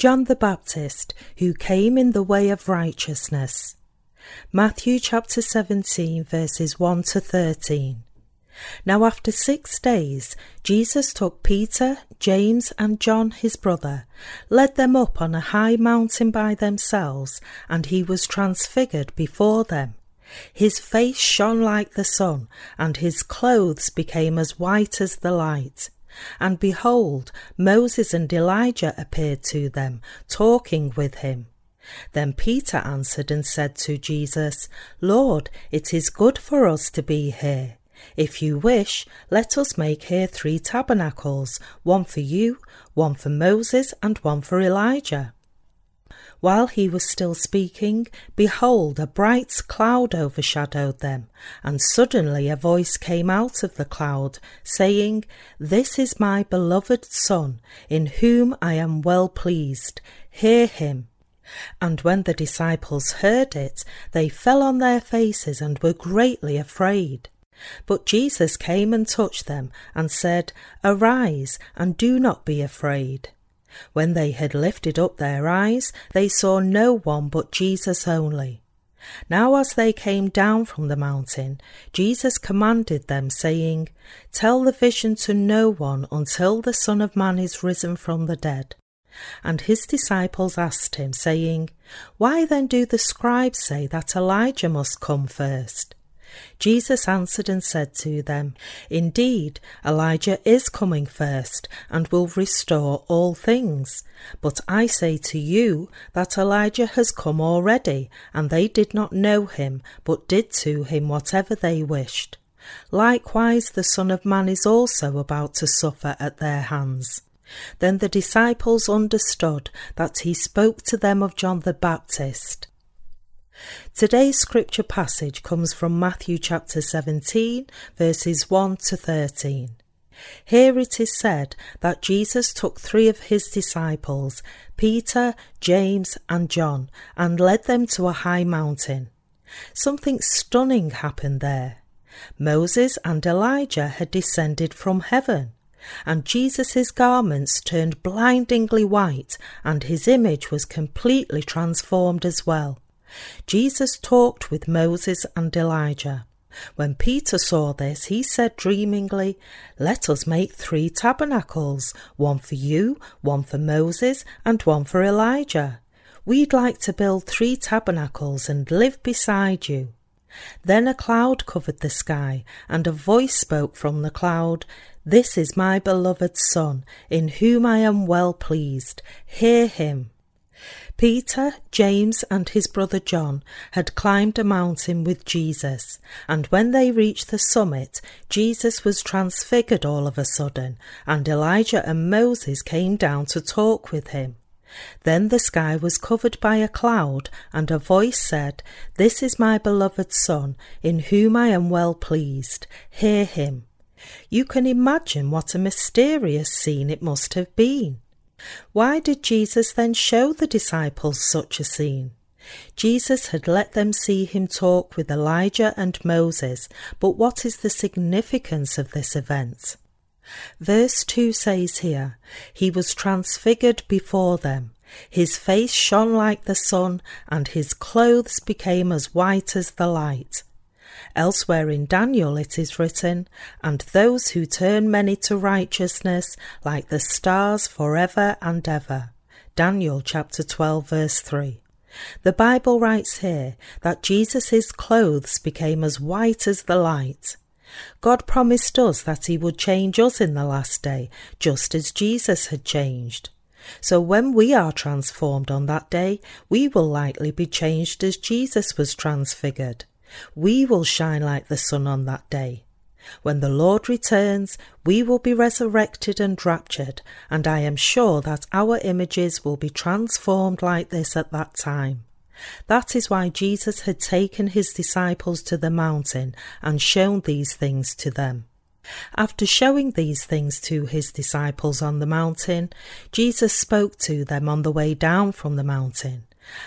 John the Baptist, who came in the way of righteousness. Matthew chapter 17, verses 1 to 13. Now, after six days, Jesus took Peter, James, and John his brother, led them up on a high mountain by themselves, and he was transfigured before them. His face shone like the sun, and his clothes became as white as the light. And behold, Moses and Elijah appeared to them, talking with him. Then Peter answered and said to Jesus, Lord, it is good for us to be here. If you wish, let us make here three tabernacles, one for you, one for Moses, and one for Elijah. While he was still speaking, behold, a bright cloud overshadowed them, and suddenly a voice came out of the cloud, saying, This is my beloved Son, in whom I am well pleased. Hear him. And when the disciples heard it, they fell on their faces and were greatly afraid. But Jesus came and touched them, and said, Arise, and do not be afraid. When they had lifted up their eyes, they saw no one but Jesus only. Now, as they came down from the mountain, Jesus commanded them, saying, Tell the vision to no one until the Son of Man is risen from the dead. And his disciples asked him, saying, Why then do the scribes say that Elijah must come first? Jesus answered and said to them, Indeed, Elijah is coming first, and will restore all things. But I say to you that Elijah has come already, and they did not know him, but did to him whatever they wished. Likewise, the Son of Man is also about to suffer at their hands. Then the disciples understood that he spoke to them of John the Baptist. Today's scripture passage comes from Matthew chapter 17, verses 1 to 13. Here it is said that Jesus took three of his disciples, Peter, James, and John, and led them to a high mountain. Something stunning happened there. Moses and Elijah had descended from heaven, and Jesus' garments turned blindingly white, and his image was completely transformed as well. Jesus talked with Moses and Elijah. When Peter saw this, he said dreamingly, Let us make three tabernacles, one for you, one for Moses, and one for Elijah. We'd like to build three tabernacles and live beside you. Then a cloud covered the sky, and a voice spoke from the cloud, This is my beloved Son, in whom I am well pleased. Hear him. Peter, James, and his brother John had climbed a mountain with Jesus, and when they reached the summit, Jesus was transfigured all of a sudden, and Elijah and Moses came down to talk with him. Then the sky was covered by a cloud, and a voice said, This is my beloved Son, in whom I am well pleased. Hear him. You can imagine what a mysterious scene it must have been. Why did Jesus then show the disciples such a scene? Jesus had let them see him talk with Elijah and Moses, but what is the significance of this event? Verse 2 says here, He was transfigured before them. His face shone like the sun, and his clothes became as white as the light. Elsewhere in Daniel it is written, And those who turn many to righteousness, like the stars forever and ever. Daniel chapter 12, verse 3. The Bible writes here that Jesus' clothes became as white as the light. God promised us that He would change us in the last day, just as Jesus had changed. So when we are transformed on that day, we will likely be changed as Jesus was transfigured. We will shine like the sun on that day. When the Lord returns, we will be resurrected and raptured, and I am sure that our images will be transformed like this at that time. That is why Jesus had taken his disciples to the mountain and shown these things to them. After showing these things to his disciples on the mountain, Jesus spoke to them on the way down from the mountain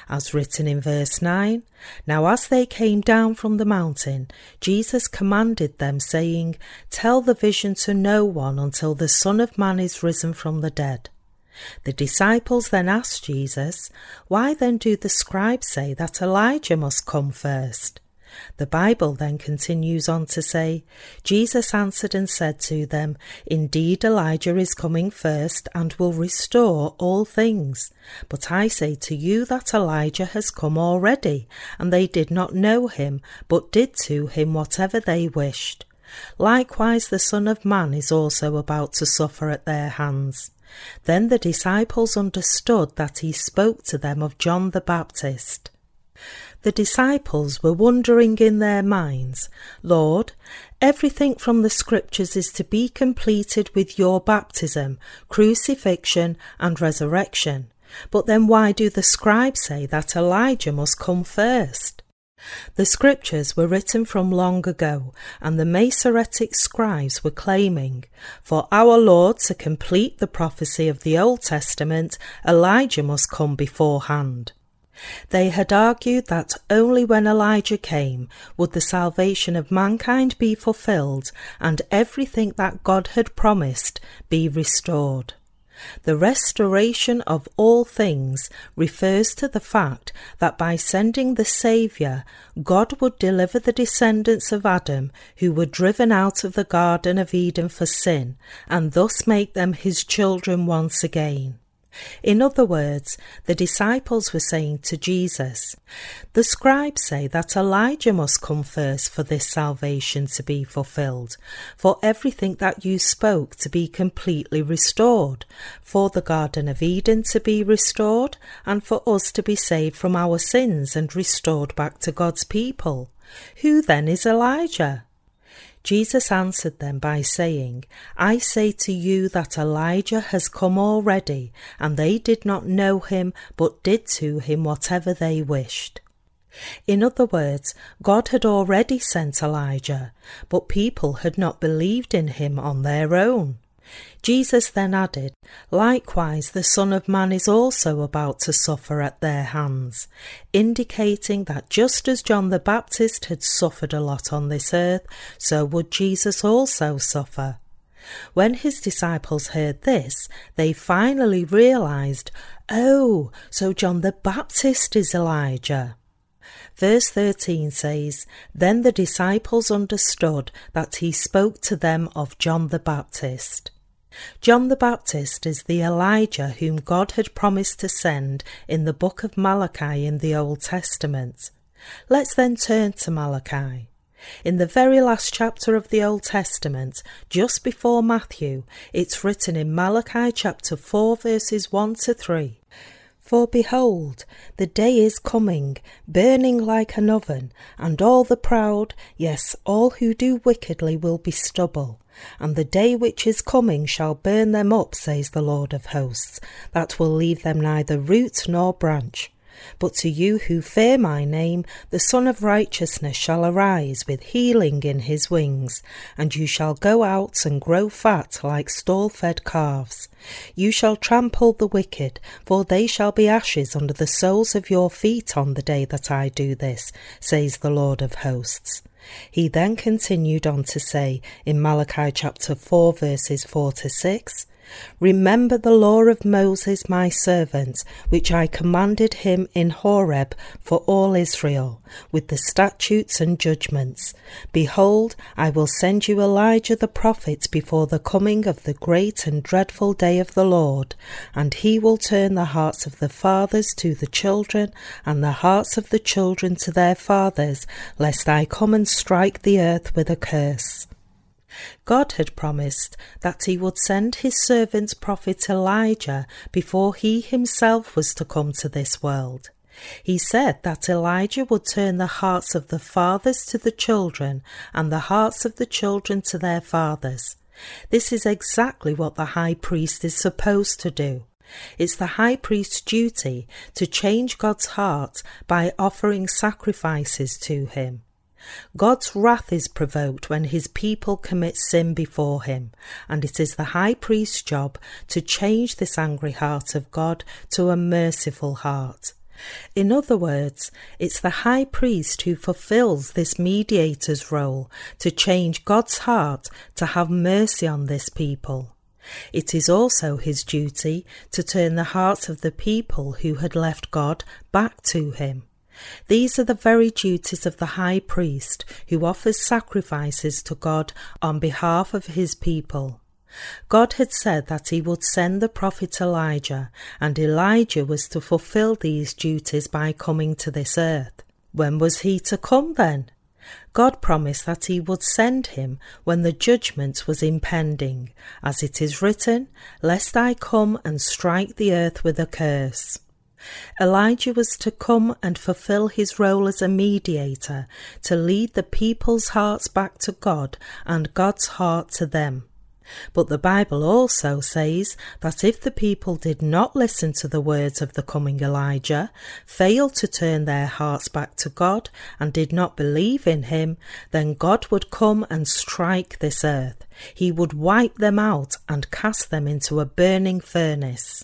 as written in verse 9. Now, as they came down from the mountain, Jesus commanded them, saying, Tell the vision to no one until the Son of Man is risen from the dead. The disciples then asked Jesus, Why then do the scribes say that Elijah must come first? The Bible then continues on to say, Jesus answered and said to them, Indeed, Elijah is coming first and will restore all things. But I say to you that Elijah has come already, and they did not know him, but did to him whatever they wished. Likewise, the Son of Man is also about to suffer at their hands. Then the disciples understood that he spoke to them of John the Baptist. The disciples were wondering in their minds, Lord, everything from the Scriptures is to be completed with your baptism, crucifixion, and resurrection. But then why do the scribes say that Elijah must come first? The scriptures were written from long ago, and the Masoretic scribes were claiming, for our Lord to complete the prophecy of the Old Testament, Elijah must come beforehand. They had argued that only when Elijah came would the salvation of mankind be fulfilled and everything that God had promised be restored. The restoration of all things refers to the fact that by sending the Saviour, God would deliver the descendants of Adam who were driven out of the Garden of Eden for sin, and thus make them his children once again. In other words, the disciples were saying to Jesus, The scribes say that Elijah must come first for this salvation to be fulfilled, for everything that you spoke to be completely restored, for the Garden of Eden to be restored, and for us to be saved from our sins and restored back to God's people. Who then is Elijah? Jesus answered them by saying, I say to you that Elijah has come already, and they did not know him, but did to him whatever they wished. In other words, God had already sent Elijah, but people had not believed in him on their own. Jesus then added, Likewise, the Son of Man is also about to suffer at their hands, indicating that just as John the Baptist had suffered a lot on this earth, so would Jesus also suffer. When his disciples heard this, they finally realized, Oh, so John the Baptist is Elijah. Verse 13 says, Then the disciples understood that he spoke to them of John the Baptist. John the Baptist is the Elijah whom God had promised to send in the book of Malachi in the Old Testament. Let's then turn to Malachi. In the very last chapter of the Old Testament, just before Matthew, it's written in Malachi chapter 4, verses 1 to 3. For behold, the day is coming, burning like an oven, and all the proud, yes, all who do wickedly, will be stubble. And the day which is coming shall burn them up, says the Lord of hosts, that will leave them neither root nor branch. But to you who fear my name, the Sun of Righteousness shall arise with healing in his wings, and you shall go out and grow fat like stall fed calves. You shall trample the wicked, for they shall be ashes under the soles of your feet on the day that I do this, says the Lord of hosts. He then continued on to say in Malachi chapter 4, verses 4 to 6 Remember the law of Moses my servant, which I commanded him in Horeb for all Israel, with the statutes and judgments. Behold, I will send you Elijah the prophet before the coming of the great and dreadful day of the Lord, and he will turn the hearts of the fathers to the children, and the hearts of the children to their fathers, lest I come and strike the earth with a curse. God had promised that he would send his servant prophet Elijah before he himself was to come to this world. He said that Elijah would turn the hearts of the fathers to the children and the hearts of the children to their fathers. This is exactly what the high priest is supposed to do. It's the high priest's duty to change God's heart by offering sacrifices to him. God's wrath is provoked when his people commit sin before him, and it is the high priest's job to change this angry heart of God to a merciful heart. In other words, it's the high priest who fulfills this mediator's role to change God's heart to have mercy on this people. It is also his duty to turn the hearts of the people who had left God back to him. These are the very duties of the high priest who offers sacrifices to God on behalf of his people. God had said that he would send the prophet Elijah, and Elijah was to fulfill these duties by coming to this earth. When was he to come then? God promised that he would send him when the judgment was impending, as it is written, Lest I come and strike the earth with a curse. Elijah was to come and fulfill his role as a mediator to lead the people's hearts back to God and God's heart to them. But the Bible also says that if the people did not listen to the words of the coming Elijah, failed to turn their hearts back to God, and did not believe in him, then God would come and strike this earth. He would wipe them out and cast them into a burning furnace.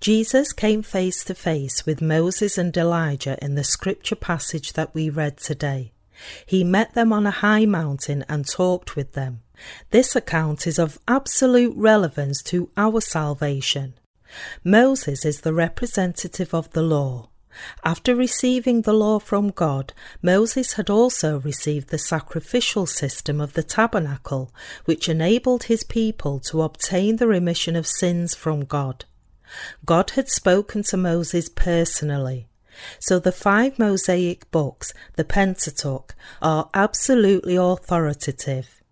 Jesus came face to face with Moses and Elijah in the scripture passage that we read today. He met them on a high mountain and talked with them. This account is of absolute relevance to our salvation. Moses is the representative of the law. After receiving the law from God, Moses had also received the sacrificial system of the tabernacle, which enabled his people to obtain the remission of sins from God. God had spoken to Moses personally. So the five Mosaic books, the Pentateuch, are absolutely authoritative.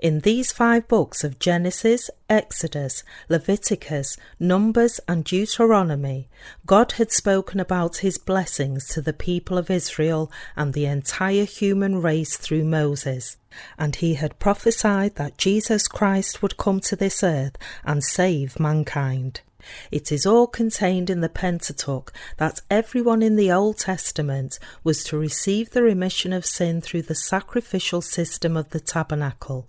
In these five books of Genesis, Exodus, Leviticus, Numbers, and Deuteronomy, God had spoken about his blessings to the people of Israel and the entire human race through Moses, and he had prophesied that Jesus Christ would come to this earth and save mankind. It is all contained in the Pentateuch that everyone in the Old Testament was to receive the remission of sin through the sacrificial system of the tabernacle.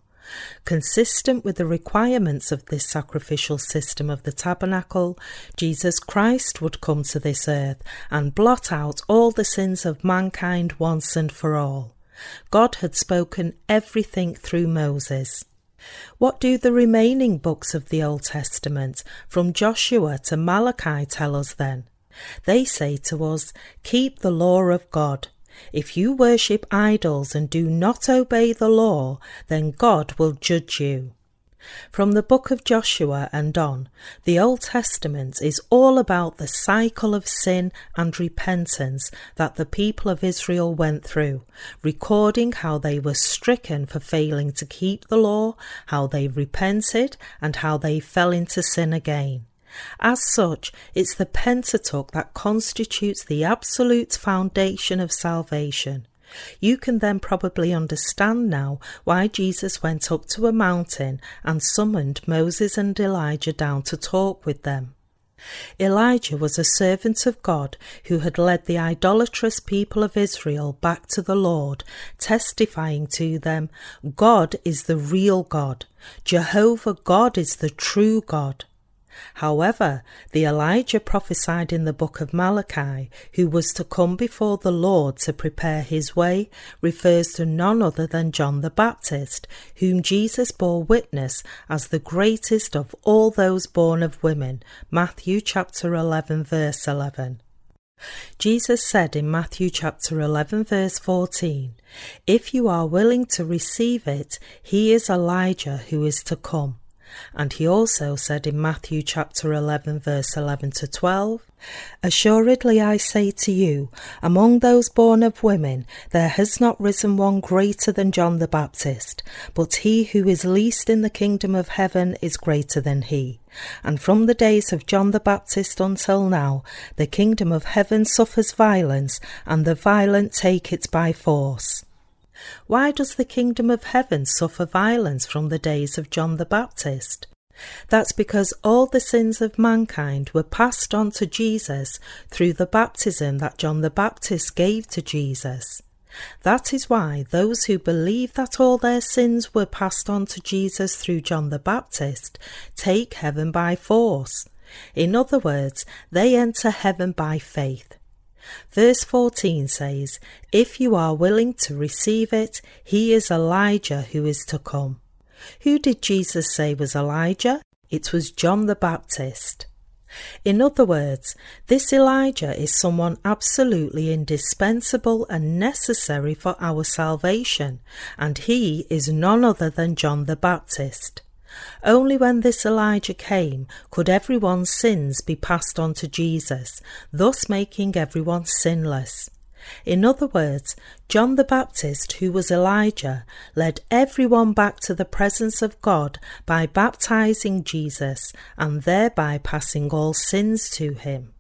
Consistent with the requirements of this sacrificial system of the tabernacle, Jesus Christ would come to this earth and blot out all the sins of mankind once and for all. God had spoken everything through Moses. What do the remaining books of the Old Testament, from Joshua to Malachi, tell us then? They say to us, Keep the law of God. If you worship idols and do not obey the law, then God will judge you. From the book of Joshua and on, the Old Testament is all about the cycle of sin and repentance that the people of Israel went through, recording how they were stricken for failing to keep the law, how they repented, and how they fell into sin again. As such, it's the Pentateuch that constitutes the absolute foundation of salvation. You can then probably understand now why Jesus went up to a mountain and summoned Moses and Elijah down to talk with them. Elijah was a servant of God who had led the idolatrous people of Israel back to the Lord, testifying to them, God is the real God. Jehovah God is the true God. However, the Elijah prophesied in the book of Malachi, who was to come before the Lord to prepare his way, refers to none other than John the Baptist, whom Jesus bore witness as the greatest of all those born of women. Matthew chapter 11 verse 11. Jesus said in Matthew chapter 11 verse 14, If you are willing to receive it, he is Elijah who is to come. And he also said in Matthew chapter 11, verse 11 to 12, Assuredly I say to you, among those born of women, there has not risen one greater than John the Baptist, but he who is least in the kingdom of heaven is greater than he. And from the days of John the Baptist until now, the kingdom of heaven suffers violence, and the violent take it by force. Why does the kingdom of heaven suffer violence from the days of John the Baptist? That's because all the sins of mankind were passed on to Jesus through the baptism that John the Baptist gave to Jesus. That is why those who believe that all their sins were passed on to Jesus through John the Baptist take heaven by force. In other words, they enter heaven by faith. Verse 14 says, If you are willing to receive it, he is Elijah who is to come. Who did Jesus say was Elijah? It was John the Baptist. In other words, this Elijah is someone absolutely indispensable and necessary for our salvation, and he is none other than John the Baptist. Only when this Elijah came could everyone's sins be passed on to Jesus, thus making everyone sinless. In other words, John the Baptist, who was Elijah, led everyone back to the presence of God by baptizing Jesus and thereby passing all sins to him.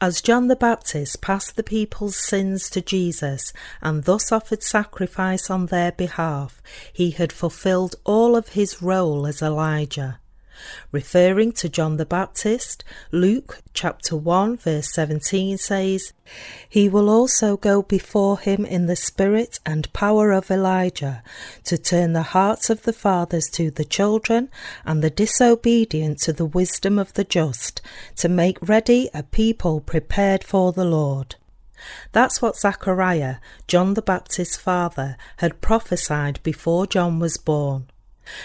As John the Baptist passed the people's sins to Jesus and thus offered sacrifice on their behalf, he had fulfilled all of his role as Elijah. Referring to John the Baptist, Luke chapter 1 verse 17 says, He will also go before him in the spirit and power of Elijah to turn the hearts of the fathers to the children and the disobedient to the wisdom of the just, to make ready a people prepared for the Lord. That's what Zechariah, John the Baptist's father, had prophesied before John was born.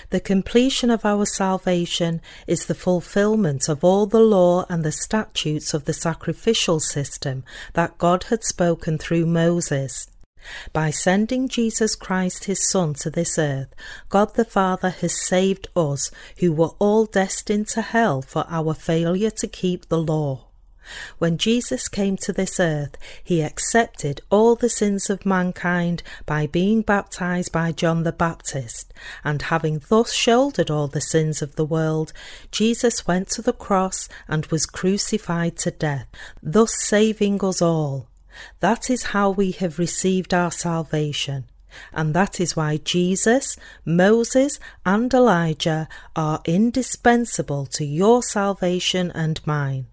The completion of our salvation is the fulfillment of all the law and the statutes of the sacrificial system that God had spoken through Moses. By sending Jesus Christ, his Son, to this earth, God the Father has saved us who were all destined to hell for our failure to keep the law. When Jesus came to this earth, he accepted all the sins of mankind by being baptized by John the Baptist, and having thus shouldered all the sins of the world, Jesus went to the cross and was crucified to death, thus saving us all. That is how we have received our salvation. And that is why Jesus, Moses, and Elijah are indispensable to your salvation and mine.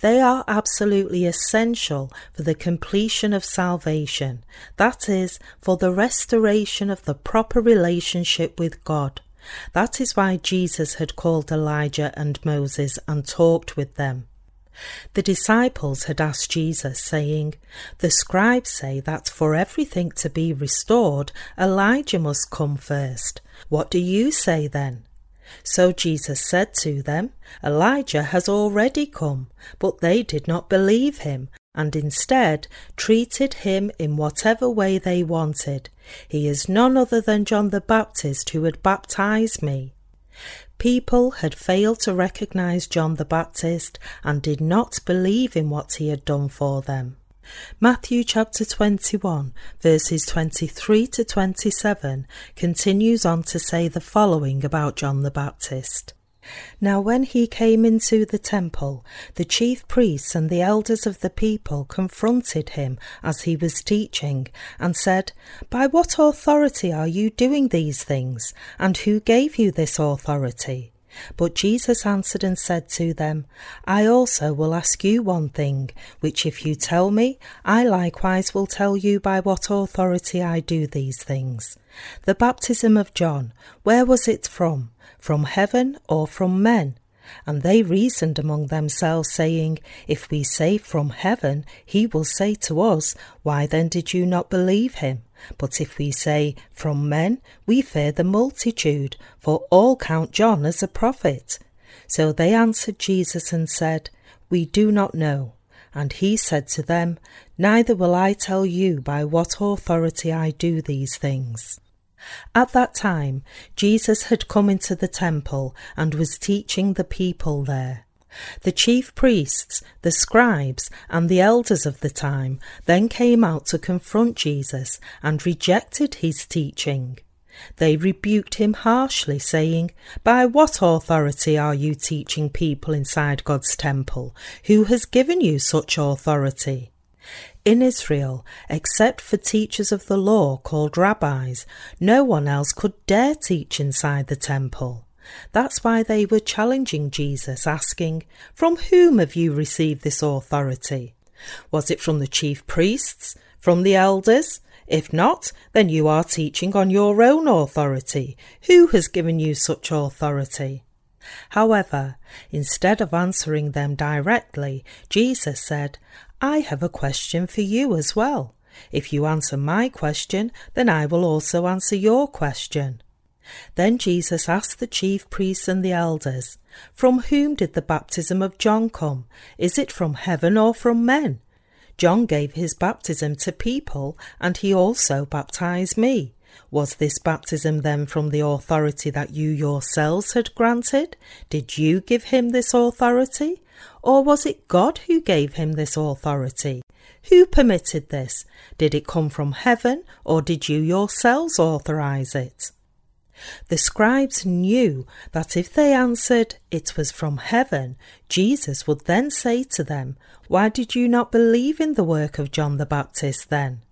They are absolutely essential for the completion of salvation, that is, for the restoration of the proper relationship with God. That is why Jesus had called Elijah and Moses and talked with them. The disciples had asked Jesus, saying, The scribes say that for everything to be restored, Elijah must come first. What do you say then? So Jesus said to them, Elijah has already come, but they did not believe him, and instead treated him in whatever way they wanted. He is none other than John the Baptist who had baptized me. People had failed to recognize John the Baptist and did not believe in what he had done for them. Matthew chapter 21, verses 23 to 27, continues on to say the following about John the Baptist. Now, when he came into the temple, the chief priests and the elders of the people confronted him as he was teaching, and said, By what authority are you doing these things? And who gave you this authority? But Jesus answered and said to them, I also will ask you one thing, which if you tell me, I likewise will tell you by what authority I do these things. The baptism of John, where was it from? From heaven or from men? And they reasoned among themselves, saying, If we say from heaven, he will say to us, Why then did you not believe him? But if we say from men, we fear the multitude, for all count John as a prophet. So they answered Jesus and said, We do not know. And he said to them, Neither will I tell you by what authority I do these things. At that time, Jesus had come into the temple and was teaching the people there. The chief priests, the scribes, and the elders of the time then came out to confront Jesus and rejected his teaching. They rebuked him harshly, saying, By what authority are you teaching people inside God's temple? Who has given you such authority? In Israel, except for teachers of the law called rabbis, no one else could dare teach inside the temple. That's why they were challenging Jesus, asking, From whom have you received this authority? Was it from the chief priests? From the elders? If not, then you are teaching on your own authority. Who has given you such authority? However, instead of answering them directly, Jesus said, I have a question for you as well. If you answer my question, then I will also answer your question. Then Jesus asked the chief priests and the elders, From whom did the baptism of John come? Is it from heaven or from men? John gave his baptism to people, and he also baptized me. Was this baptism then from the authority that you yourselves had granted? Did you give him this authority? Or was it God who gave him this authority? Who permitted this? Did it come from heaven, or did you yourselves authorize it? The scribes knew that if they answered it was from heaven, Jesus would then say to them, Why did you not believe in the work of John the Baptist then?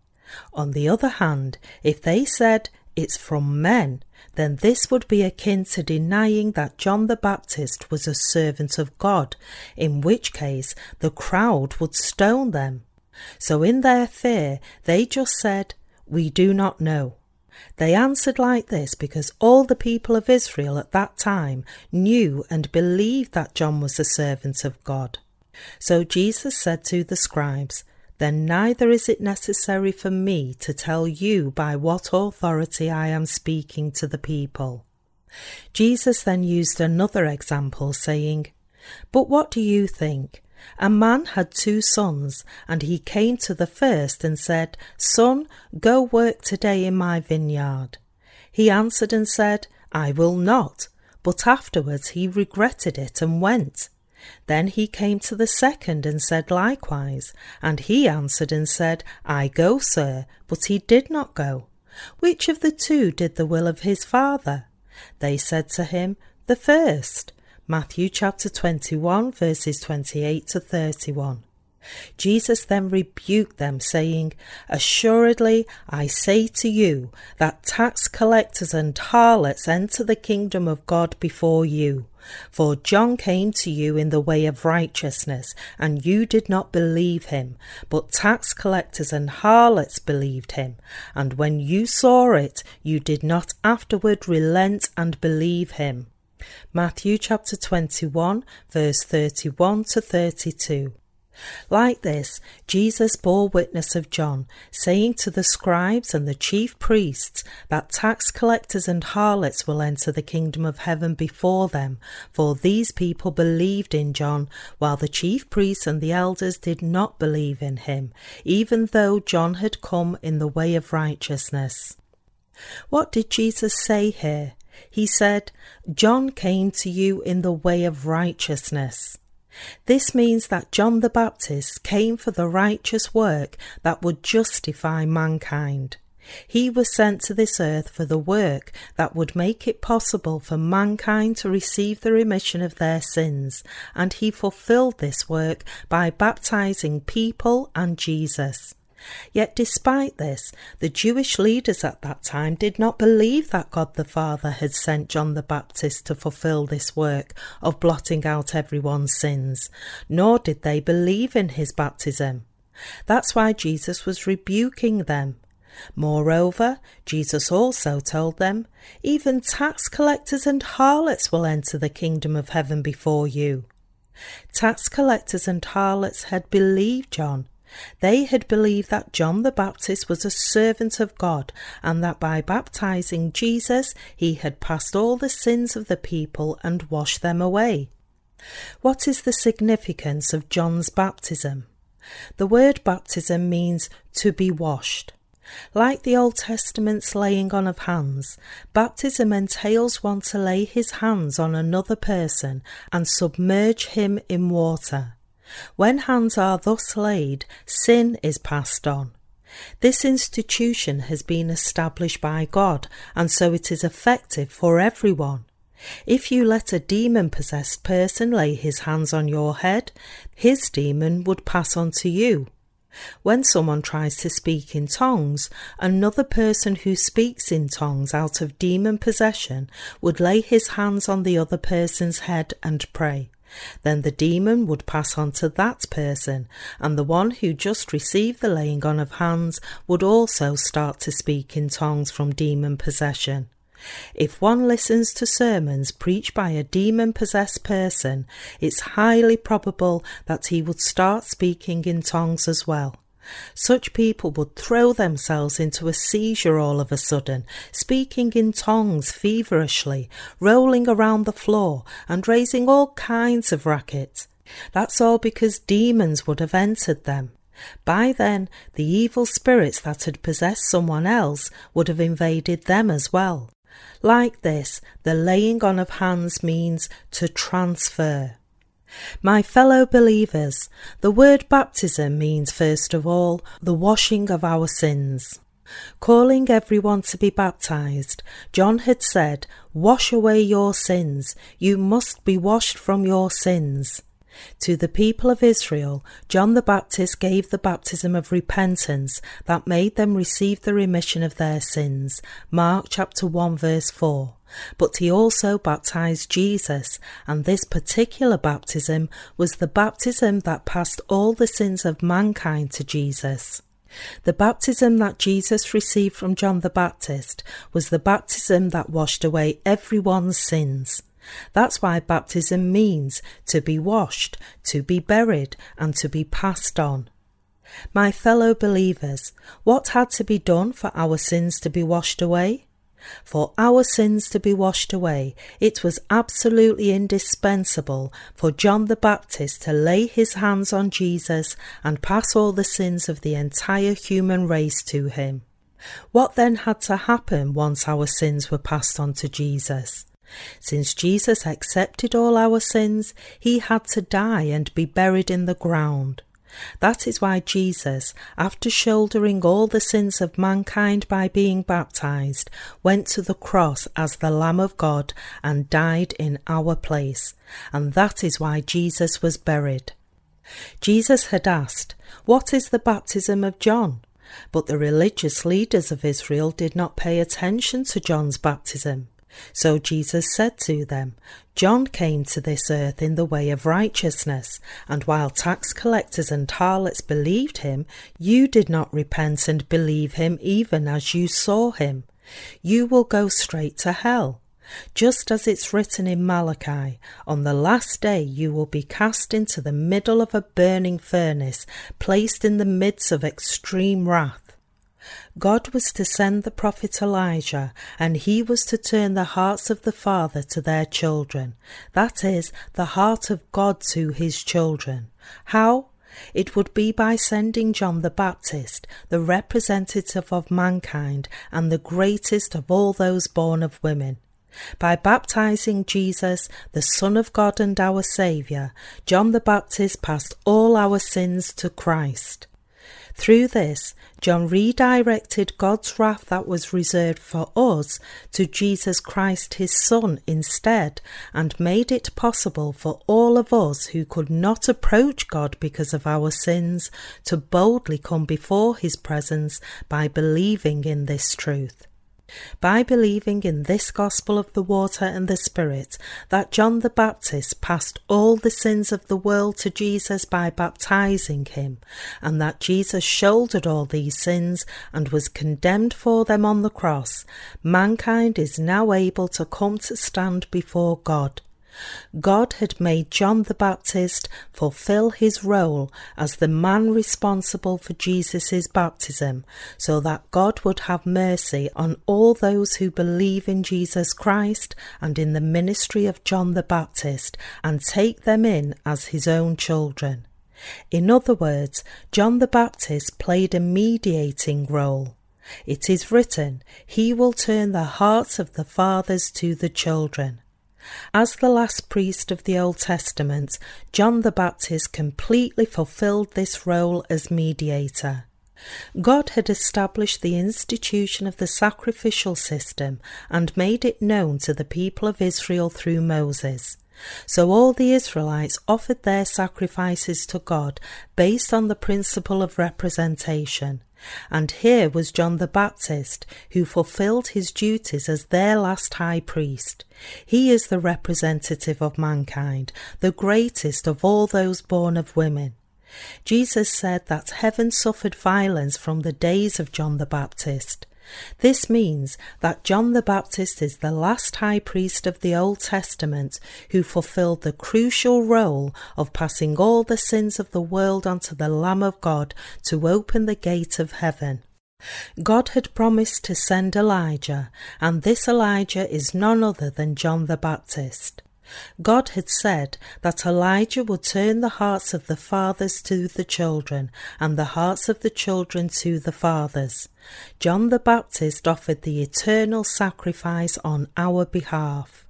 On the other hand, if they said it's from men, then this would be akin to denying that John the Baptist was a servant of God, in which case the crowd would stone them. So in their fear, they just said, We do not know. They answered like this because all the people of Israel at that time knew and believed that John was the servant of God. So Jesus said to the scribes, Then neither is it necessary for me to tell you by what authority I am speaking to the people. Jesus then used another example, saying, But what do you think? A man had two sons, and he came to the first and said, Son, go work today in my vineyard. He answered and said, I will not. But afterwards he regretted it and went. Then he came to the second and said likewise, and he answered and said, I go, sir, but he did not go. Which of the two did the will of his father? They said to him, The first. Matthew chapter 21, verses 28 to 31. Jesus then rebuked them, saying, Assuredly I say to you that tax collectors and harlots enter the kingdom of God before you. For John came to you in the way of righteousness, and you did not believe him, but tax collectors and harlots believed him. And when you saw it, you did not afterward relent and believe him. Matthew chapter 21, verse 31 to 32. Like this, Jesus bore witness of John, saying to the scribes and the chief priests that tax collectors and harlots will enter the kingdom of heaven before them, for these people believed in John, while the chief priests and the elders did not believe in him, even though John had come in the way of righteousness. What did Jesus say here? He said, John came to you in the way of righteousness. This means that John the Baptist came for the righteous work that would justify mankind. He was sent to this earth for the work that would make it possible for mankind to receive the remission of their sins, and he fulfilled this work by baptizing people and Jesus. Yet, despite this, the Jewish leaders at that time did not believe that God the Father had sent John the Baptist to fulfill this work of blotting out everyone's sins, nor did they believe in his baptism. That's why Jesus was rebuking them. Moreover, Jesus also told them, Even tax collectors and harlots will enter the kingdom of heaven before you. Tax collectors and harlots had believed John they had believed that John the Baptist was a servant of God and that by baptizing Jesus he had passed all the sins of the people and washed them away. What is the significance of John's baptism? The word baptism means to be washed. Like the Old Testament's laying on of hands, baptism entails one to lay his hands on another person and submerge him in water. When hands are thus laid, sin is passed on. This institution has been established by God, and so it is effective for everyone. If you let a demon possessed person lay his hands on your head, his demon would pass on to you. When someone tries to speak in tongues, another person who speaks in tongues out of demon possession would lay his hands on the other person's head and pray. Then the demon would pass on to that person, and the one who just received the laying on of hands would also start to speak in tongues from demon possession. If one listens to sermons preached by a demon possessed person, it's highly probable that he would start speaking in tongues as well. Such people would throw themselves into a seizure all of a sudden, speaking in tongues feverishly, rolling around the floor, and raising all kinds of racket. That's all because demons would have entered them. By then, the evil spirits that had possessed someone else would have invaded them as well. Like this, the laying on of hands means to transfer. My fellow believers, the word baptism means first of all the washing of our sins. Calling everyone to be baptized, John had said, Wash away your sins, you must be washed from your sins. To the people of Israel, John the Baptist gave the baptism of repentance that made them receive the remission of their sins. Mark chapter 1 verse 4. But he also baptized Jesus, and this particular baptism was the baptism that passed all the sins of mankind to Jesus. The baptism that Jesus received from John the Baptist was the baptism that washed away everyone's sins. That's why baptism means to be washed, to be buried, and to be passed on. My fellow believers, what had to be done for our sins to be washed away? For our sins to be washed away, it was absolutely indispensable for John the Baptist to lay his hands on Jesus and pass all the sins of the entire human race to him. What then had to happen once our sins were passed on to Jesus? Since Jesus accepted all our sins, he had to die and be buried in the ground. That is why Jesus, after shouldering all the sins of mankind by being baptized, went to the cross as the Lamb of God and died in our place. And that is why Jesus was buried. Jesus had asked, What is the baptism of John? But the religious leaders of Israel did not pay attention to John's baptism. So Jesus said to them, John came to this earth in the way of righteousness, and while tax collectors and harlots believed him, you did not repent and believe him even as you saw him. You will go straight to hell. Just as it's written in Malachi, on the last day you will be cast into the middle of a burning furnace, placed in the midst of extreme wrath. God was to send the prophet Elijah, and he was to turn the hearts of the father to their children, that is, the heart of God to his children. How? It would be by sending John the Baptist, the representative of mankind and the greatest of all those born of women. By baptizing Jesus, the Son of God and our Saviour, John the Baptist passed all our sins to Christ. Through this, John redirected God's wrath that was reserved for us to Jesus Christ, his Son, instead, and made it possible for all of us who could not approach God because of our sins to boldly come before his presence by believing in this truth by believing in this gospel of the water and the Spirit, that John the Baptist passed all the sins of the world to Jesus by baptizing him, and that Jesus shouldered all these sins and was condemned for them on the cross, mankind is now able to come to stand before God. God had made John the Baptist fulfill his role as the man responsible for Jesus' baptism, so that God would have mercy on all those who believe in Jesus Christ and in the ministry of John the Baptist and take them in as his own children. In other words, John the Baptist played a mediating role. It is written, He will turn the hearts of the fathers to the children. As the last priest of the Old Testament, John the Baptist completely fulfilled this role as mediator. God had established the institution of the sacrificial system and made it known to the people of Israel through Moses. So all the Israelites offered their sacrifices to God based on the principle of representation. And here was John the Baptist, who fulfilled his duties as their last high priest. He is the representative of mankind, the greatest of all those born of women. Jesus said that heaven suffered violence from the days of John the Baptist. This means that John the Baptist is the last high priest of the Old Testament who fulfilled the crucial role of passing all the sins of the world onto the Lamb of God to open the gate of heaven. God had promised to send Elijah, and this Elijah is none other than John the Baptist. God had said that Elijah would turn the hearts of the fathers to the children and the hearts of the children to the fathers. John the Baptist offered the eternal sacrifice on our behalf.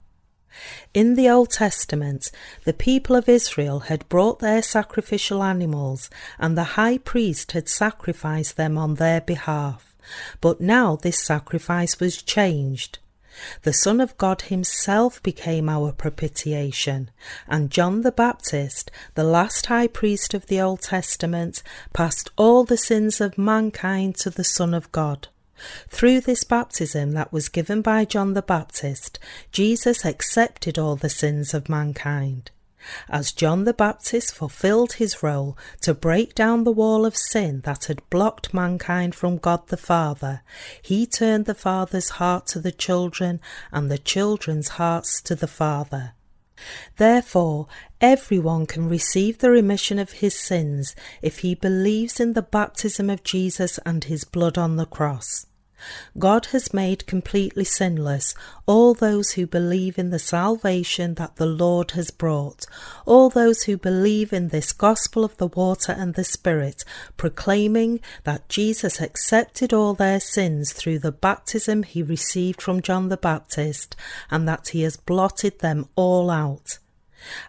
In the Old Testament, the people of Israel had brought their sacrificial animals, and the high priest had sacrificed them on their behalf. But now this sacrifice was changed. The Son of God Himself became our propitiation, and John the Baptist, the last high priest of the Old Testament, passed all the sins of mankind to the Son of God. Through this baptism that was given by John the Baptist, Jesus accepted all the sins of mankind. As John the Baptist fulfilled his role to break down the wall of sin that had blocked mankind from God the Father, he turned the Father's heart to the children and the children's hearts to the Father. Therefore, everyone can receive the remission of his sins if he believes in the baptism of Jesus and his blood on the cross. God has made completely sinless all those who believe in the salvation that the Lord has brought, all those who believe in this gospel of the water and the Spirit, proclaiming that Jesus accepted all their sins through the baptism he received from John the Baptist, and that he has blotted them all out.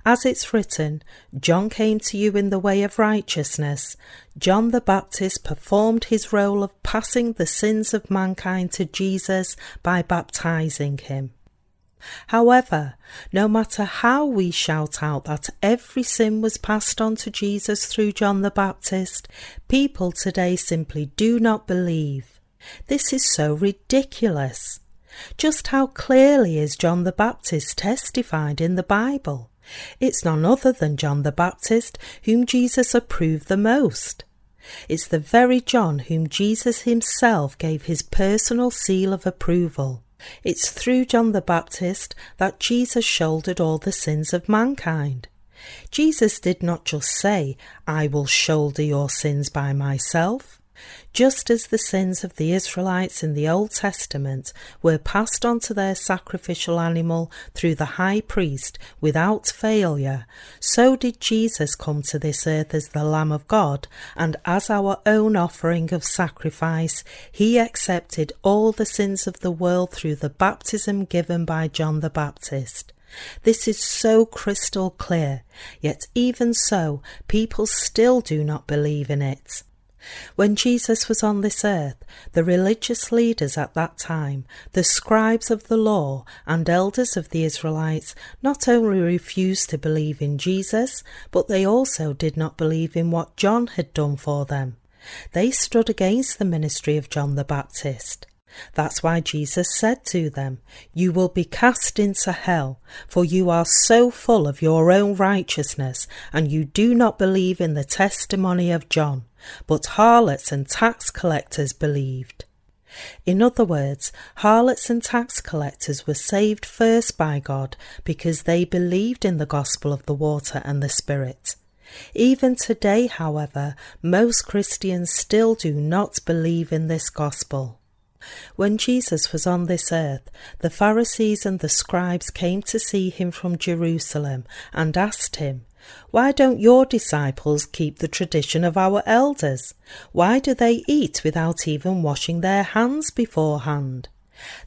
As it's written, John came to you in the way of righteousness. John the Baptist performed his role of passing the sins of mankind to Jesus by baptizing him. However, no matter how we shout out that every sin was passed on to Jesus through John the Baptist, people today simply do not believe. This is so ridiculous. Just how clearly is John the Baptist testified in the Bible? It's none other than John the Baptist whom Jesus approved the most. It's the very John whom Jesus himself gave his personal seal of approval. It's through John the Baptist that Jesus shouldered all the sins of mankind. Jesus did not just say, I will shoulder your sins by myself. Just as the sins of the Israelites in the Old Testament were passed on to their sacrificial animal through the high priest without failure, so did Jesus come to this earth as the Lamb of God, and as our own offering of sacrifice, he accepted all the sins of the world through the baptism given by John the Baptist. This is so crystal clear, yet even so, people still do not believe in it. When Jesus was on this earth, the religious leaders at that time, the scribes of the law and elders of the Israelites, not only refused to believe in Jesus, but they also did not believe in what John had done for them. They stood against the ministry of John the Baptist. That's why Jesus said to them, You will be cast into hell, for you are so full of your own righteousness, and you do not believe in the testimony of John but harlots and tax collectors believed. In other words, harlots and tax collectors were saved first by God because they believed in the gospel of the water and the Spirit. Even today, however, most Christians still do not believe in this gospel. When Jesus was on this earth, the Pharisees and the scribes came to see him from Jerusalem and asked him, why don't your disciples keep the tradition of our elders? Why do they eat without even washing their hands beforehand?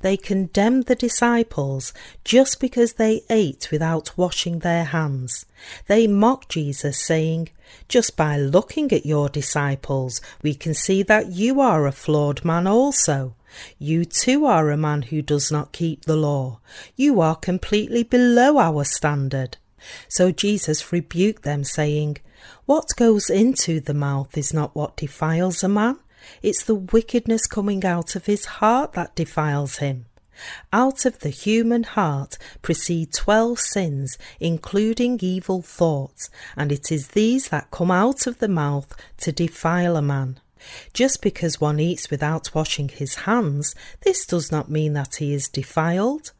They condemned the disciples just because they ate without washing their hands. They mocked Jesus, saying, Just by looking at your disciples, we can see that you are a flawed man also. You too are a man who does not keep the law. You are completely below our standard. So Jesus rebuked them, saying, What goes into the mouth is not what defiles a man, it's the wickedness coming out of his heart that defiles him. Out of the human heart proceed twelve sins, including evil thoughts, and it is these that come out of the mouth to defile a man. Just because one eats without washing his hands, this does not mean that he is defiled.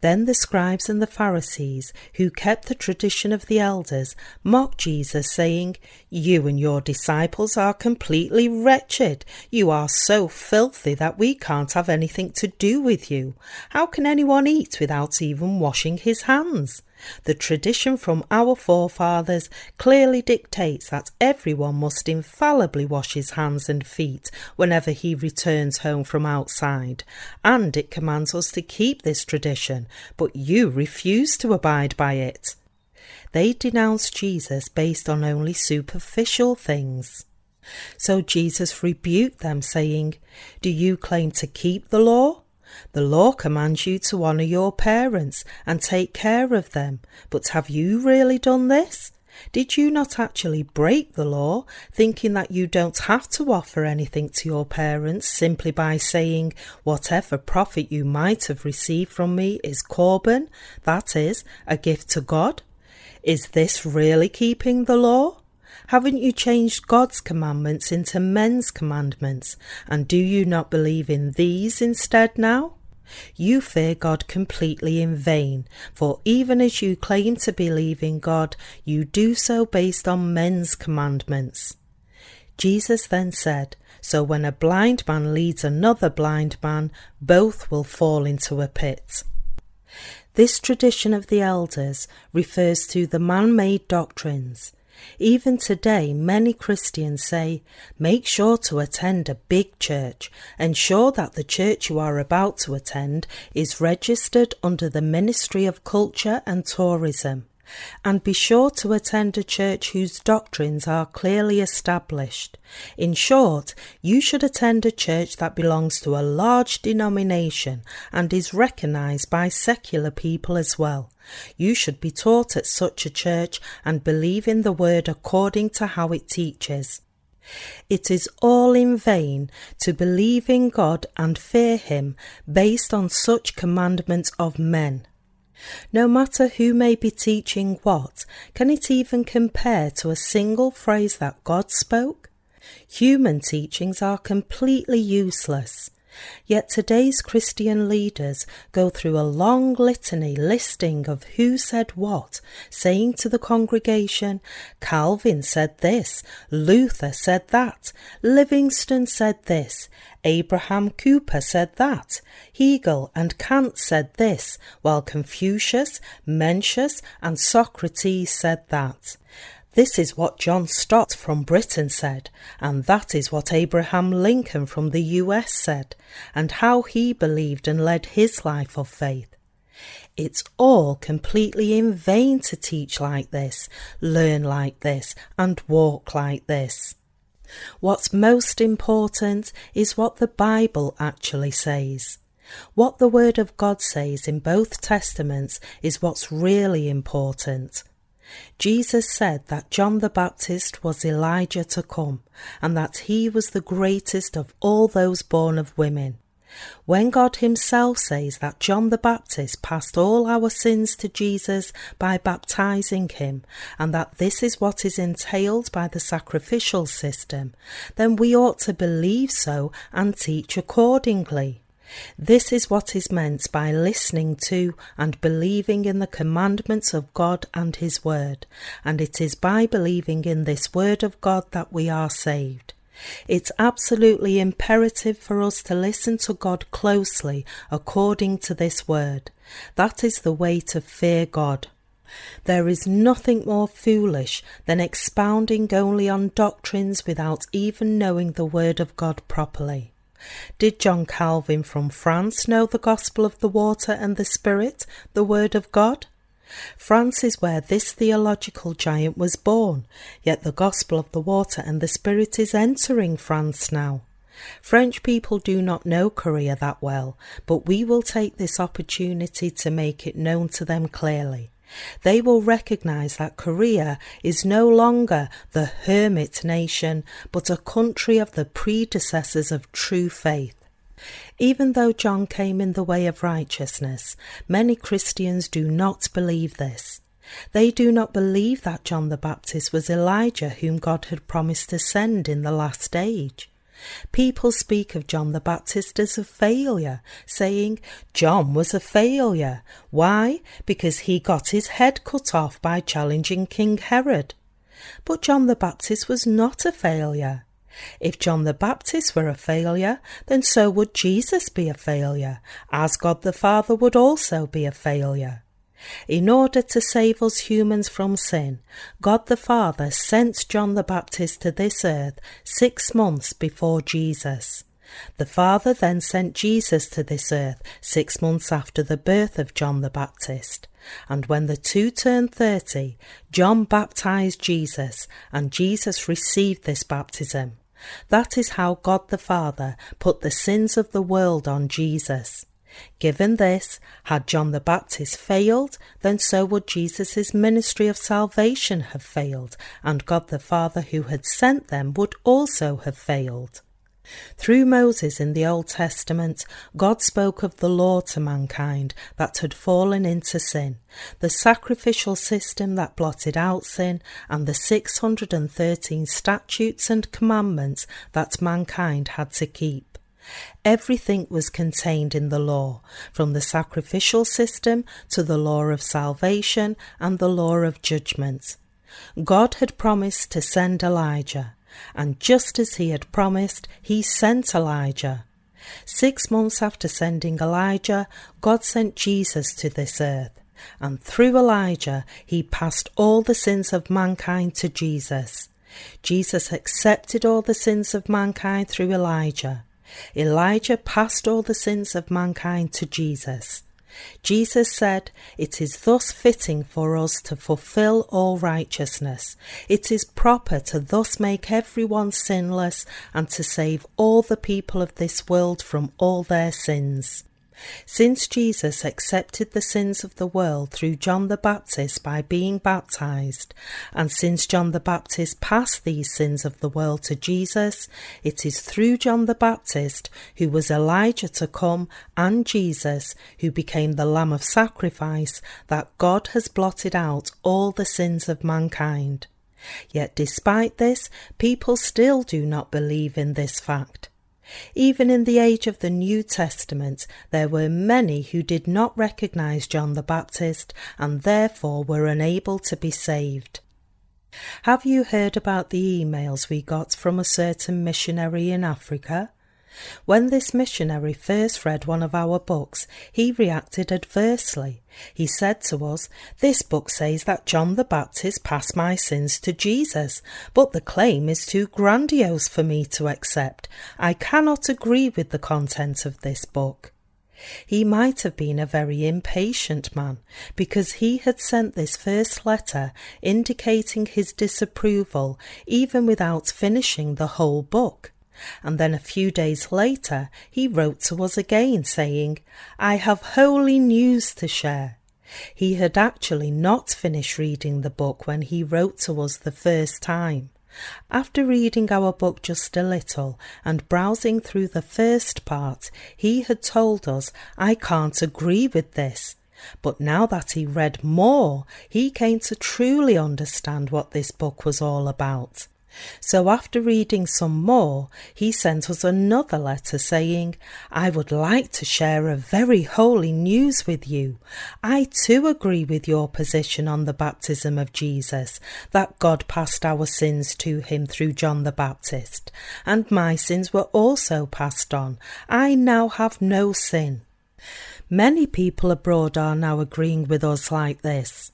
Then the scribes and the Pharisees, who kept the tradition of the elders, mocked Jesus, saying, You and your disciples are completely wretched. You are so filthy that we can't have anything to do with you. How can anyone eat without even washing his hands? The tradition from our forefathers clearly dictates that everyone must infallibly wash his hands and feet whenever he returns home from outside, and it commands us to keep this tradition, but you refuse to abide by it. They denounced Jesus based on only superficial things. So Jesus rebuked them, saying, Do you claim to keep the law? The law commands you to honour your parents and take care of them, but have you really done this? Did you not actually break the law, thinking that you don't have to offer anything to your parents simply by saying, Whatever profit you might have received from me is Corban, that is, a gift to God? Is this really keeping the law? Haven't you changed God's commandments into men's commandments? And do you not believe in these instead now? You fear God completely in vain, for even as you claim to believe in God, you do so based on men's commandments. Jesus then said, So when a blind man leads another blind man, both will fall into a pit. This tradition of the elders refers to the man made doctrines. Even today, many Christians say, make sure to attend a big church. Ensure that the church you are about to attend is registered under the Ministry of Culture and Tourism and be sure to attend a church whose doctrines are clearly established. In short, you should attend a church that belongs to a large denomination and is recognized by secular people as well. You should be taught at such a church and believe in the word according to how it teaches. It is all in vain to believe in God and fear Him based on such commandments of men. No matter who may be teaching what, can it even compare to a single phrase that God spoke? Human teachings are completely useless. Yet today's Christian leaders go through a long litany listing of who said what, saying to the congregation, Calvin said this, Luther said that, Livingstone said this, Abraham Kuyper said that, Hegel and Kant said this, while Confucius, Mencius, and Socrates said that. This is what John Stott from Britain said, and that is what Abraham Lincoln from the US said, and how he believed and led his life of faith. It's all completely in vain to teach like this, learn like this, and walk like this. What's most important is what the Bible actually says. What the Word of God says in both Testaments is what's really important. Jesus said that John the Baptist was Elijah to come, and that he was the greatest of all those born of women. When God Himself says that John the Baptist passed all our sins to Jesus by baptizing him, and that this is what is entailed by the sacrificial system, then we ought to believe so and teach accordingly. This is what is meant by listening to and believing in the commandments of God and His Word, and it is by believing in this Word of God that we are saved. It's absolutely imperative for us to listen to God closely according to this Word. That is the way to fear God. There is nothing more foolish than expounding only on doctrines without even knowing the Word of God properly. Did John Calvin from France know the gospel of the water and the spirit, the word of God? France is where this theological giant was born, yet the gospel of the water and the spirit is entering France now. French people do not know Korea that well, but we will take this opportunity to make it known to them clearly. They will recognize that Korea is no longer the hermit nation, but a country of the predecessors of true faith. Even though John came in the way of righteousness, many Christians do not believe this. They do not believe that John the Baptist was Elijah whom God had promised to send in the last age. People speak of John the Baptist as a failure, saying John was a failure. Why? Because he got his head cut off by challenging King Herod. But John the Baptist was not a failure. If John the Baptist were a failure, then so would Jesus be a failure, as God the Father would also be a failure. In order to save us humans from sin, God the Father sent John the Baptist to this earth six months before Jesus. The Father then sent Jesus to this earth six months after the birth of John the Baptist. And when the two turned thirty, John baptized Jesus, and Jesus received this baptism. That is how God the Father put the sins of the world on Jesus. Given this, had John the Baptist failed, then so would Jesus' ministry of salvation have failed, and God the Father who had sent them would also have failed. Through Moses in the Old Testament, God spoke of the law to mankind that had fallen into sin, the sacrificial system that blotted out sin, and the 613 statutes and commandments that mankind had to keep. Everything was contained in the law, from the sacrificial system to the law of salvation and the law of judgment. God had promised to send Elijah, and just as he had promised, he sent Elijah. Six months after sending Elijah, God sent Jesus to this earth, and through Elijah, he passed all the sins of mankind to Jesus. Jesus accepted all the sins of mankind through Elijah. Elijah passed all the sins of mankind to Jesus. Jesus said, It is thus fitting for us to fulfill all righteousness. It is proper to thus make everyone sinless and to save all the people of this world from all their sins. Since Jesus accepted the sins of the world through John the Baptist by being baptized, and since John the Baptist passed these sins of the world to Jesus, it is through John the Baptist, who was Elijah to come, and Jesus, who became the Lamb of sacrifice, that God has blotted out all the sins of mankind. Yet despite this, people still do not believe in this fact. Even in the age of the New Testament, there were many who did not recognize John the Baptist and therefore were unable to be saved. Have you heard about the emails we got from a certain missionary in Africa? When this missionary first read one of our books, he reacted adversely. He said to us, This book says that John the Baptist passed my sins to Jesus, but the claim is too grandiose for me to accept. I cannot agree with the content of this book. He might have been a very impatient man, because he had sent this first letter indicating his disapproval even without finishing the whole book and then a few days later he wrote to us again saying, I have holy news to share. He had actually not finished reading the book when he wrote to us the first time. After reading our book just a little and browsing through the first part, he had told us, I can't agree with this. But now that he read more, he came to truly understand what this book was all about. So after reading some more, he sent us another letter saying, I would like to share a very holy news with you. I too agree with your position on the baptism of Jesus, that God passed our sins to him through John the Baptist, and my sins were also passed on. I now have no sin. Many people abroad are now agreeing with us like this.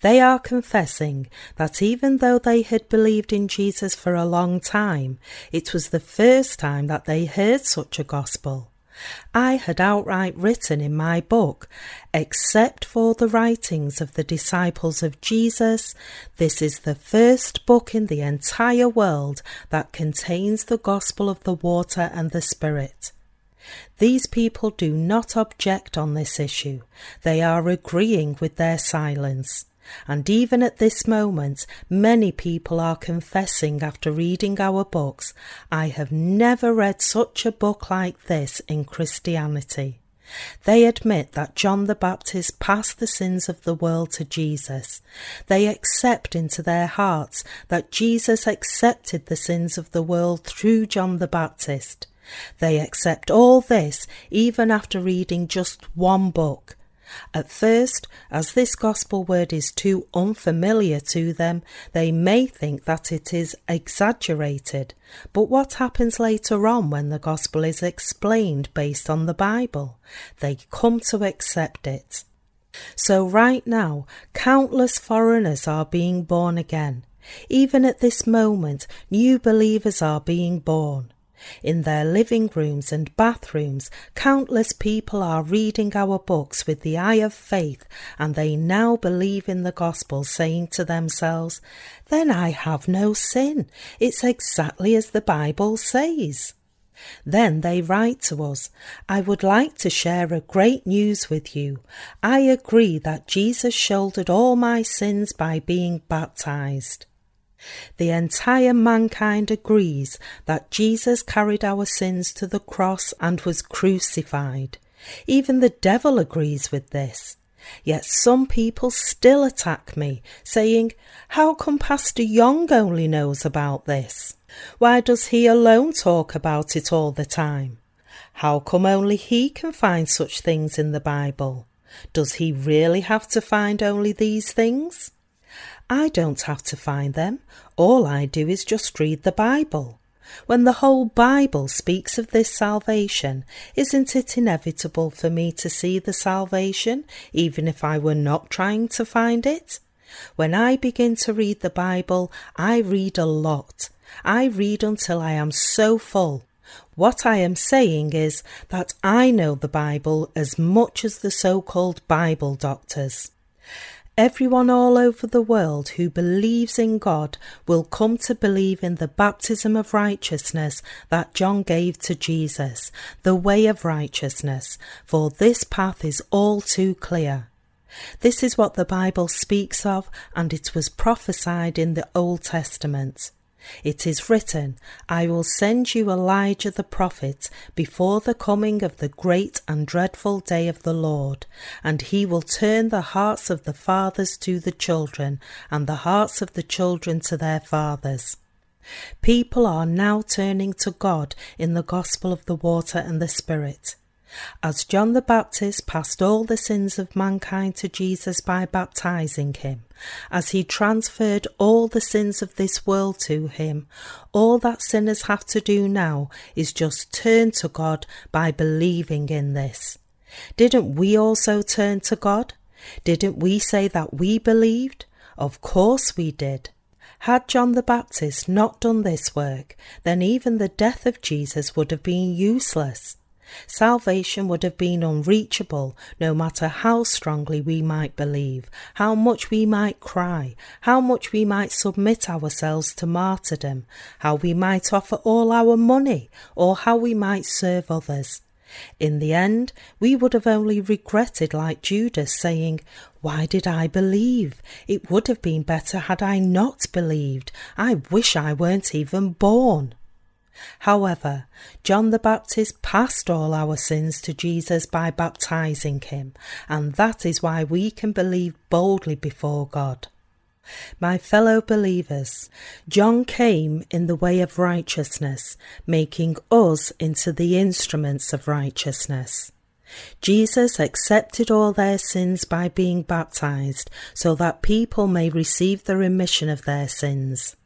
They are confessing that even though they had believed in Jesus for a long time, it was the first time that they heard such a gospel. I had outright written in my book, except for the writings of the disciples of Jesus, this is the first book in the entire world that contains the gospel of the water and the Spirit. These people do not object on this issue. They are agreeing with their silence. And even at this moment, many people are confessing after reading our books, I have never read such a book like this in Christianity. They admit that John the Baptist passed the sins of the world to Jesus. They accept into their hearts that Jesus accepted the sins of the world through John the Baptist. They accept all this even after reading just one book. At first, as this gospel word is too unfamiliar to them, they may think that it is exaggerated. But what happens later on when the gospel is explained based on the Bible? They come to accept it. So, right now, countless foreigners are being born again. Even at this moment, new believers are being born. In their living rooms and bathrooms, countless people are reading our books with the eye of faith, and they now believe in the gospel, saying to themselves, Then I have no sin. It's exactly as the Bible says. Then they write to us, I would like to share a great news with you. I agree that Jesus shouldered all my sins by being baptized. The entire mankind agrees that Jesus carried our sins to the cross and was crucified. Even the devil agrees with this. Yet some people still attack me, saying, How come Pastor Young only knows about this? Why does he alone talk about it all the time? How come only he can find such things in the Bible? Does he really have to find only these things? I don't have to find them. All I do is just read the Bible. When the whole Bible speaks of this salvation, isn't it inevitable for me to see the salvation, even if I were not trying to find it? When I begin to read the Bible, I read a lot. I read until I am so full. What I am saying is that I know the Bible as much as the so called Bible doctors. Everyone all over the world who believes in God will come to believe in the baptism of righteousness that John gave to Jesus, the way of righteousness, for this path is all too clear. This is what the Bible speaks of, and it was prophesied in the Old Testament. It is written, I will send you Elijah the prophet before the coming of the great and dreadful day of the Lord, and he will turn the hearts of the fathers to the children, and the hearts of the children to their fathers. People are now turning to God in the gospel of the water and the Spirit. As John the Baptist passed all the sins of mankind to Jesus by baptizing him, as he transferred all the sins of this world to him, all that sinners have to do now is just turn to God by believing in this. Didn't we also turn to God? Didn't we say that we believed? Of course we did. Had John the Baptist not done this work, then even the death of Jesus would have been useless. Salvation would have been unreachable no matter how strongly we might believe, how much we might cry, how much we might submit ourselves to martyrdom, how we might offer all our money, or how we might serve others. In the end, we would have only regretted, like Judas, saying, Why did I believe? It would have been better had I not believed. I wish I weren't even born. However, John the Baptist passed all our sins to Jesus by baptizing him, and that is why we can believe boldly before God. My fellow believers, John came in the way of righteousness, making us into the instruments of righteousness. Jesus accepted all their sins by being baptized so that people may receive the remission of their sins.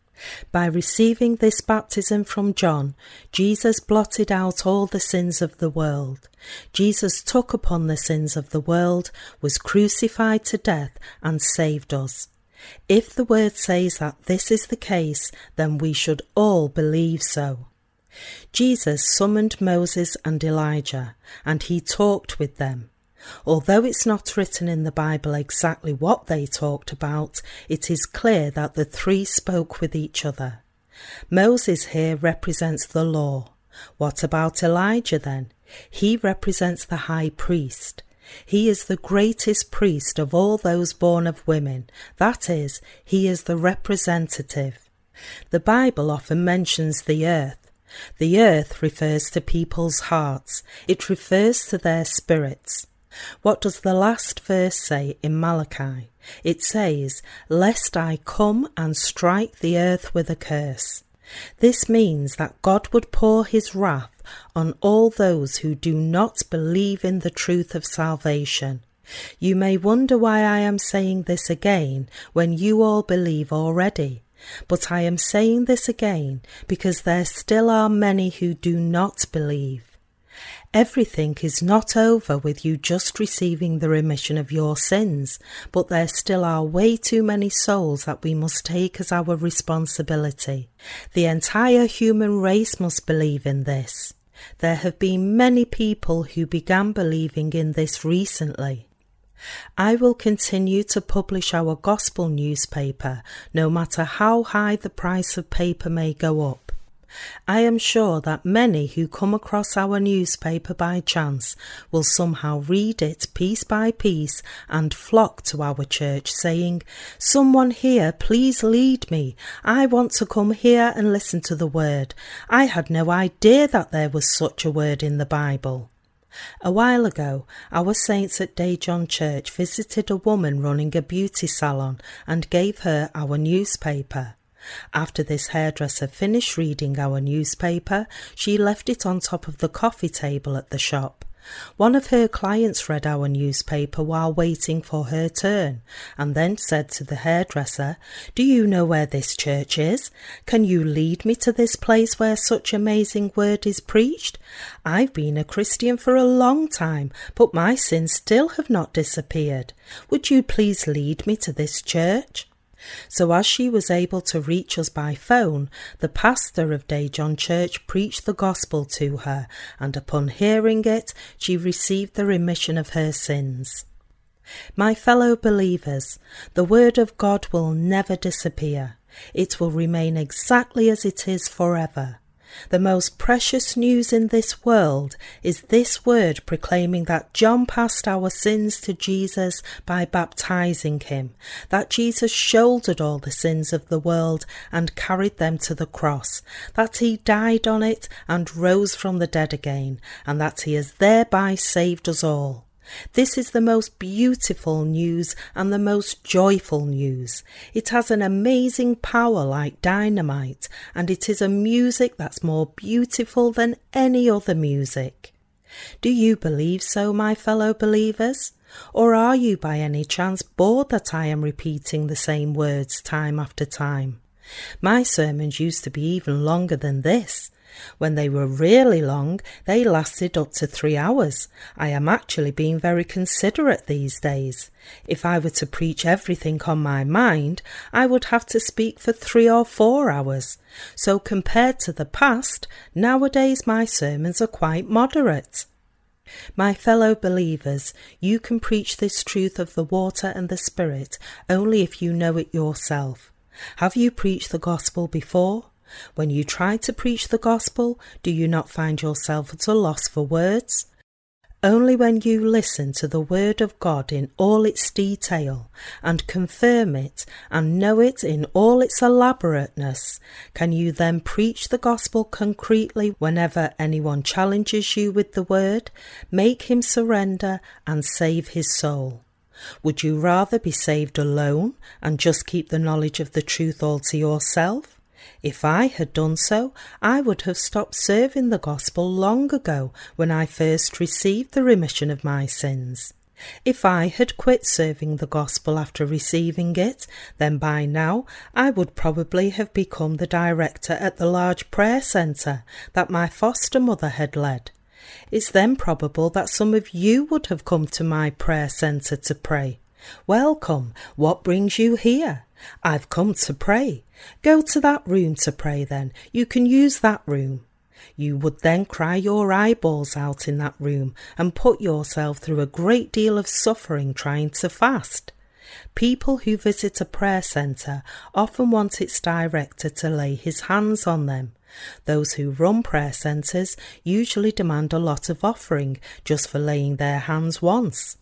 By receiving this baptism from John, Jesus blotted out all the sins of the world. Jesus took upon the sins of the world, was crucified to death, and saved us. If the word says that this is the case, then we should all believe so. Jesus summoned Moses and Elijah, and he talked with them. Although it's not written in the Bible exactly what they talked about, it is clear that the three spoke with each other. Moses here represents the law. What about Elijah then? He represents the high priest. He is the greatest priest of all those born of women. That is, he is the representative. The Bible often mentions the earth. The earth refers to people's hearts. It refers to their spirits. What does the last verse say in Malachi? It says, Lest I come and strike the earth with a curse. This means that God would pour his wrath on all those who do not believe in the truth of salvation. You may wonder why I am saying this again when you all believe already. But I am saying this again because there still are many who do not believe. Everything is not over with you just receiving the remission of your sins, but there still are way too many souls that we must take as our responsibility. The entire human race must believe in this. There have been many people who began believing in this recently. I will continue to publish our gospel newspaper no matter how high the price of paper may go up. I am sure that many who come across our newspaper by chance will somehow read it piece by piece and flock to our church saying, Someone here, please lead me. I want to come here and listen to the word. I had no idea that there was such a word in the Bible. A while ago, our saints at Daejeon Church visited a woman running a beauty salon and gave her our newspaper. After this hairdresser finished reading our newspaper, she left it on top of the coffee table at the shop. One of her clients read our newspaper while waiting for her turn, and then said to the hairdresser, Do you know where this church is? Can you lead me to this place where such amazing word is preached? I've been a Christian for a long time, but my sins still have not disappeared. Would you please lead me to this church? So, as she was able to reach us by phone, the pastor of Daejeon Church preached the gospel to her, and upon hearing it, she received the remission of her sins. My fellow believers, the Word of God will never disappear. It will remain exactly as it is forever. The most precious news in this world is this word proclaiming that John passed our sins to Jesus by baptizing him, that Jesus shouldered all the sins of the world and carried them to the cross, that he died on it and rose from the dead again, and that he has thereby saved us all. This is the most beautiful news and the most joyful news. It has an amazing power like dynamite, and it is a music that's more beautiful than any other music. Do you believe so, my fellow believers? Or are you by any chance bored that I am repeating the same words time after time? My sermons used to be even longer than this. When they were really long, they lasted up to three hours. I am actually being very considerate these days. If I were to preach everything on my mind, I would have to speak for three or four hours. So compared to the past, nowadays my sermons are quite moderate. My fellow believers, you can preach this truth of the water and the Spirit only if you know it yourself. Have you preached the gospel before? When you try to preach the gospel, do you not find yourself at a loss for words? Only when you listen to the Word of God in all its detail and confirm it and know it in all its elaborateness can you then preach the gospel concretely whenever anyone challenges you with the Word, make him surrender and save his soul. Would you rather be saved alone and just keep the knowledge of the truth all to yourself? If I had done so, I would have stopped serving the gospel long ago when I first received the remission of my sins. If I had quit serving the gospel after receiving it, then by now I would probably have become the director at the large prayer centre that my foster mother had led. It's then probable that some of you would have come to my prayer centre to pray. Welcome. What brings you here? I've come to pray. Go to that room to pray then. You can use that room. You would then cry your eyeballs out in that room and put yourself through a great deal of suffering trying to fast. People who visit a prayer centre often want its director to lay his hands on them. Those who run prayer centres usually demand a lot of offering just for laying their hands once.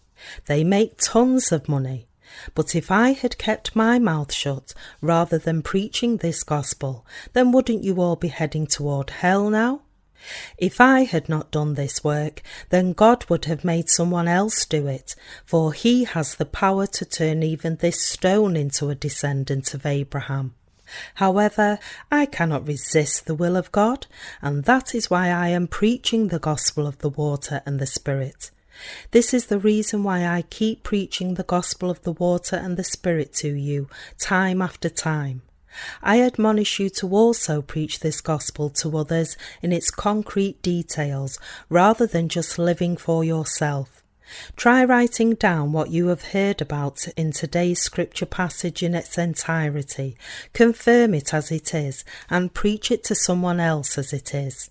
They make tons of money. But if I had kept my mouth shut rather than preaching this gospel, then wouldn't you all be heading toward hell now? If I had not done this work, then God would have made someone else do it, for he has the power to turn even this stone into a descendant of Abraham. However, I cannot resist the will of God, and that is why I am preaching the gospel of the water and the Spirit. This is the reason why I keep preaching the gospel of the water and the Spirit to you, time after time. I admonish you to also preach this gospel to others in its concrete details, rather than just living for yourself. Try writing down what you have heard about in today's scripture passage in its entirety, confirm it as it is, and preach it to someone else as it is.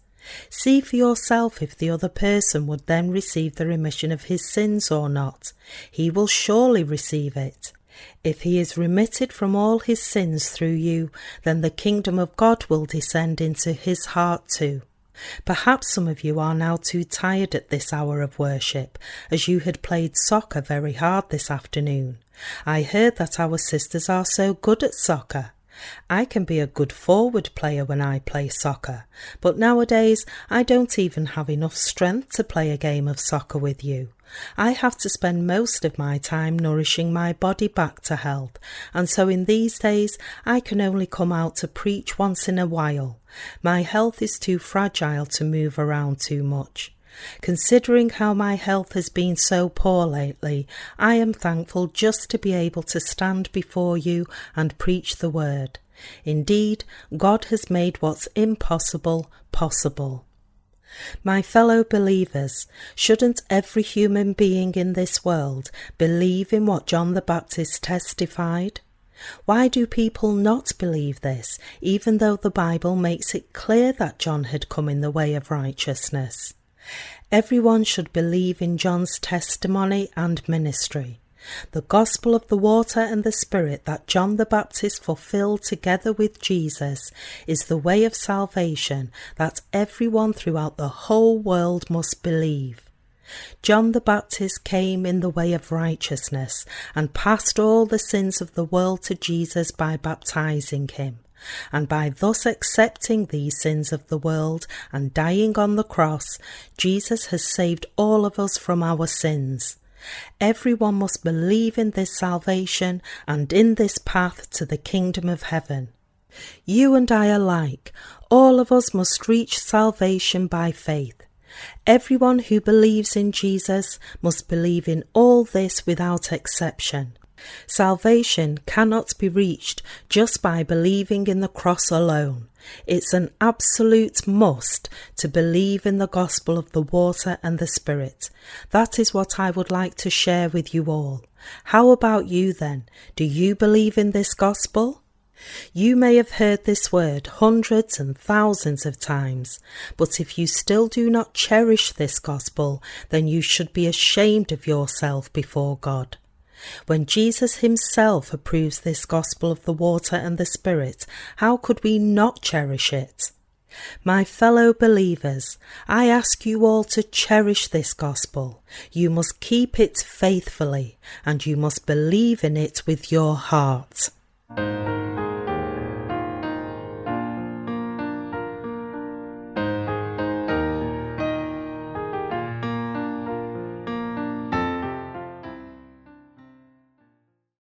See for yourself if the other person would then receive the remission of his sins or not. He will surely receive it. If he is remitted from all his sins through you, then the kingdom of God will descend into his heart too. Perhaps some of you are now too tired at this hour of worship, as you had played soccer very hard this afternoon. I heard that our sisters are so good at soccer. I can be a good forward player when I play soccer, but nowadays I don't even have enough strength to play a game of soccer with you. I have to spend most of my time nourishing my body back to health, and so in these days I can only come out to preach once in a while. My health is too fragile to move around too much. Considering how my health has been so poor lately, I am thankful just to be able to stand before you and preach the word. Indeed, God has made what's impossible possible. My fellow believers, shouldn't every human being in this world believe in what John the Baptist testified? Why do people not believe this, even though the Bible makes it clear that John had come in the way of righteousness? Everyone should believe in John's testimony and ministry. The gospel of the water and the Spirit that John the Baptist fulfilled together with Jesus is the way of salvation that everyone throughout the whole world must believe. John the Baptist came in the way of righteousness and passed all the sins of the world to Jesus by baptizing him. And by thus accepting these sins of the world and dying on the cross, Jesus has saved all of us from our sins. Everyone must believe in this salvation and in this path to the kingdom of heaven. You and I alike, all of us must reach salvation by faith. Everyone who believes in Jesus must believe in all this without exception. Salvation cannot be reached just by believing in the cross alone. It's an absolute must to believe in the gospel of the water and the Spirit. That is what I would like to share with you all. How about you then? Do you believe in this gospel? You may have heard this word hundreds and thousands of times, but if you still do not cherish this gospel, then you should be ashamed of yourself before God. When Jesus himself approves this gospel of the water and the Spirit, how could we not cherish it? My fellow believers, I ask you all to cherish this gospel. You must keep it faithfully, and you must believe in it with your heart.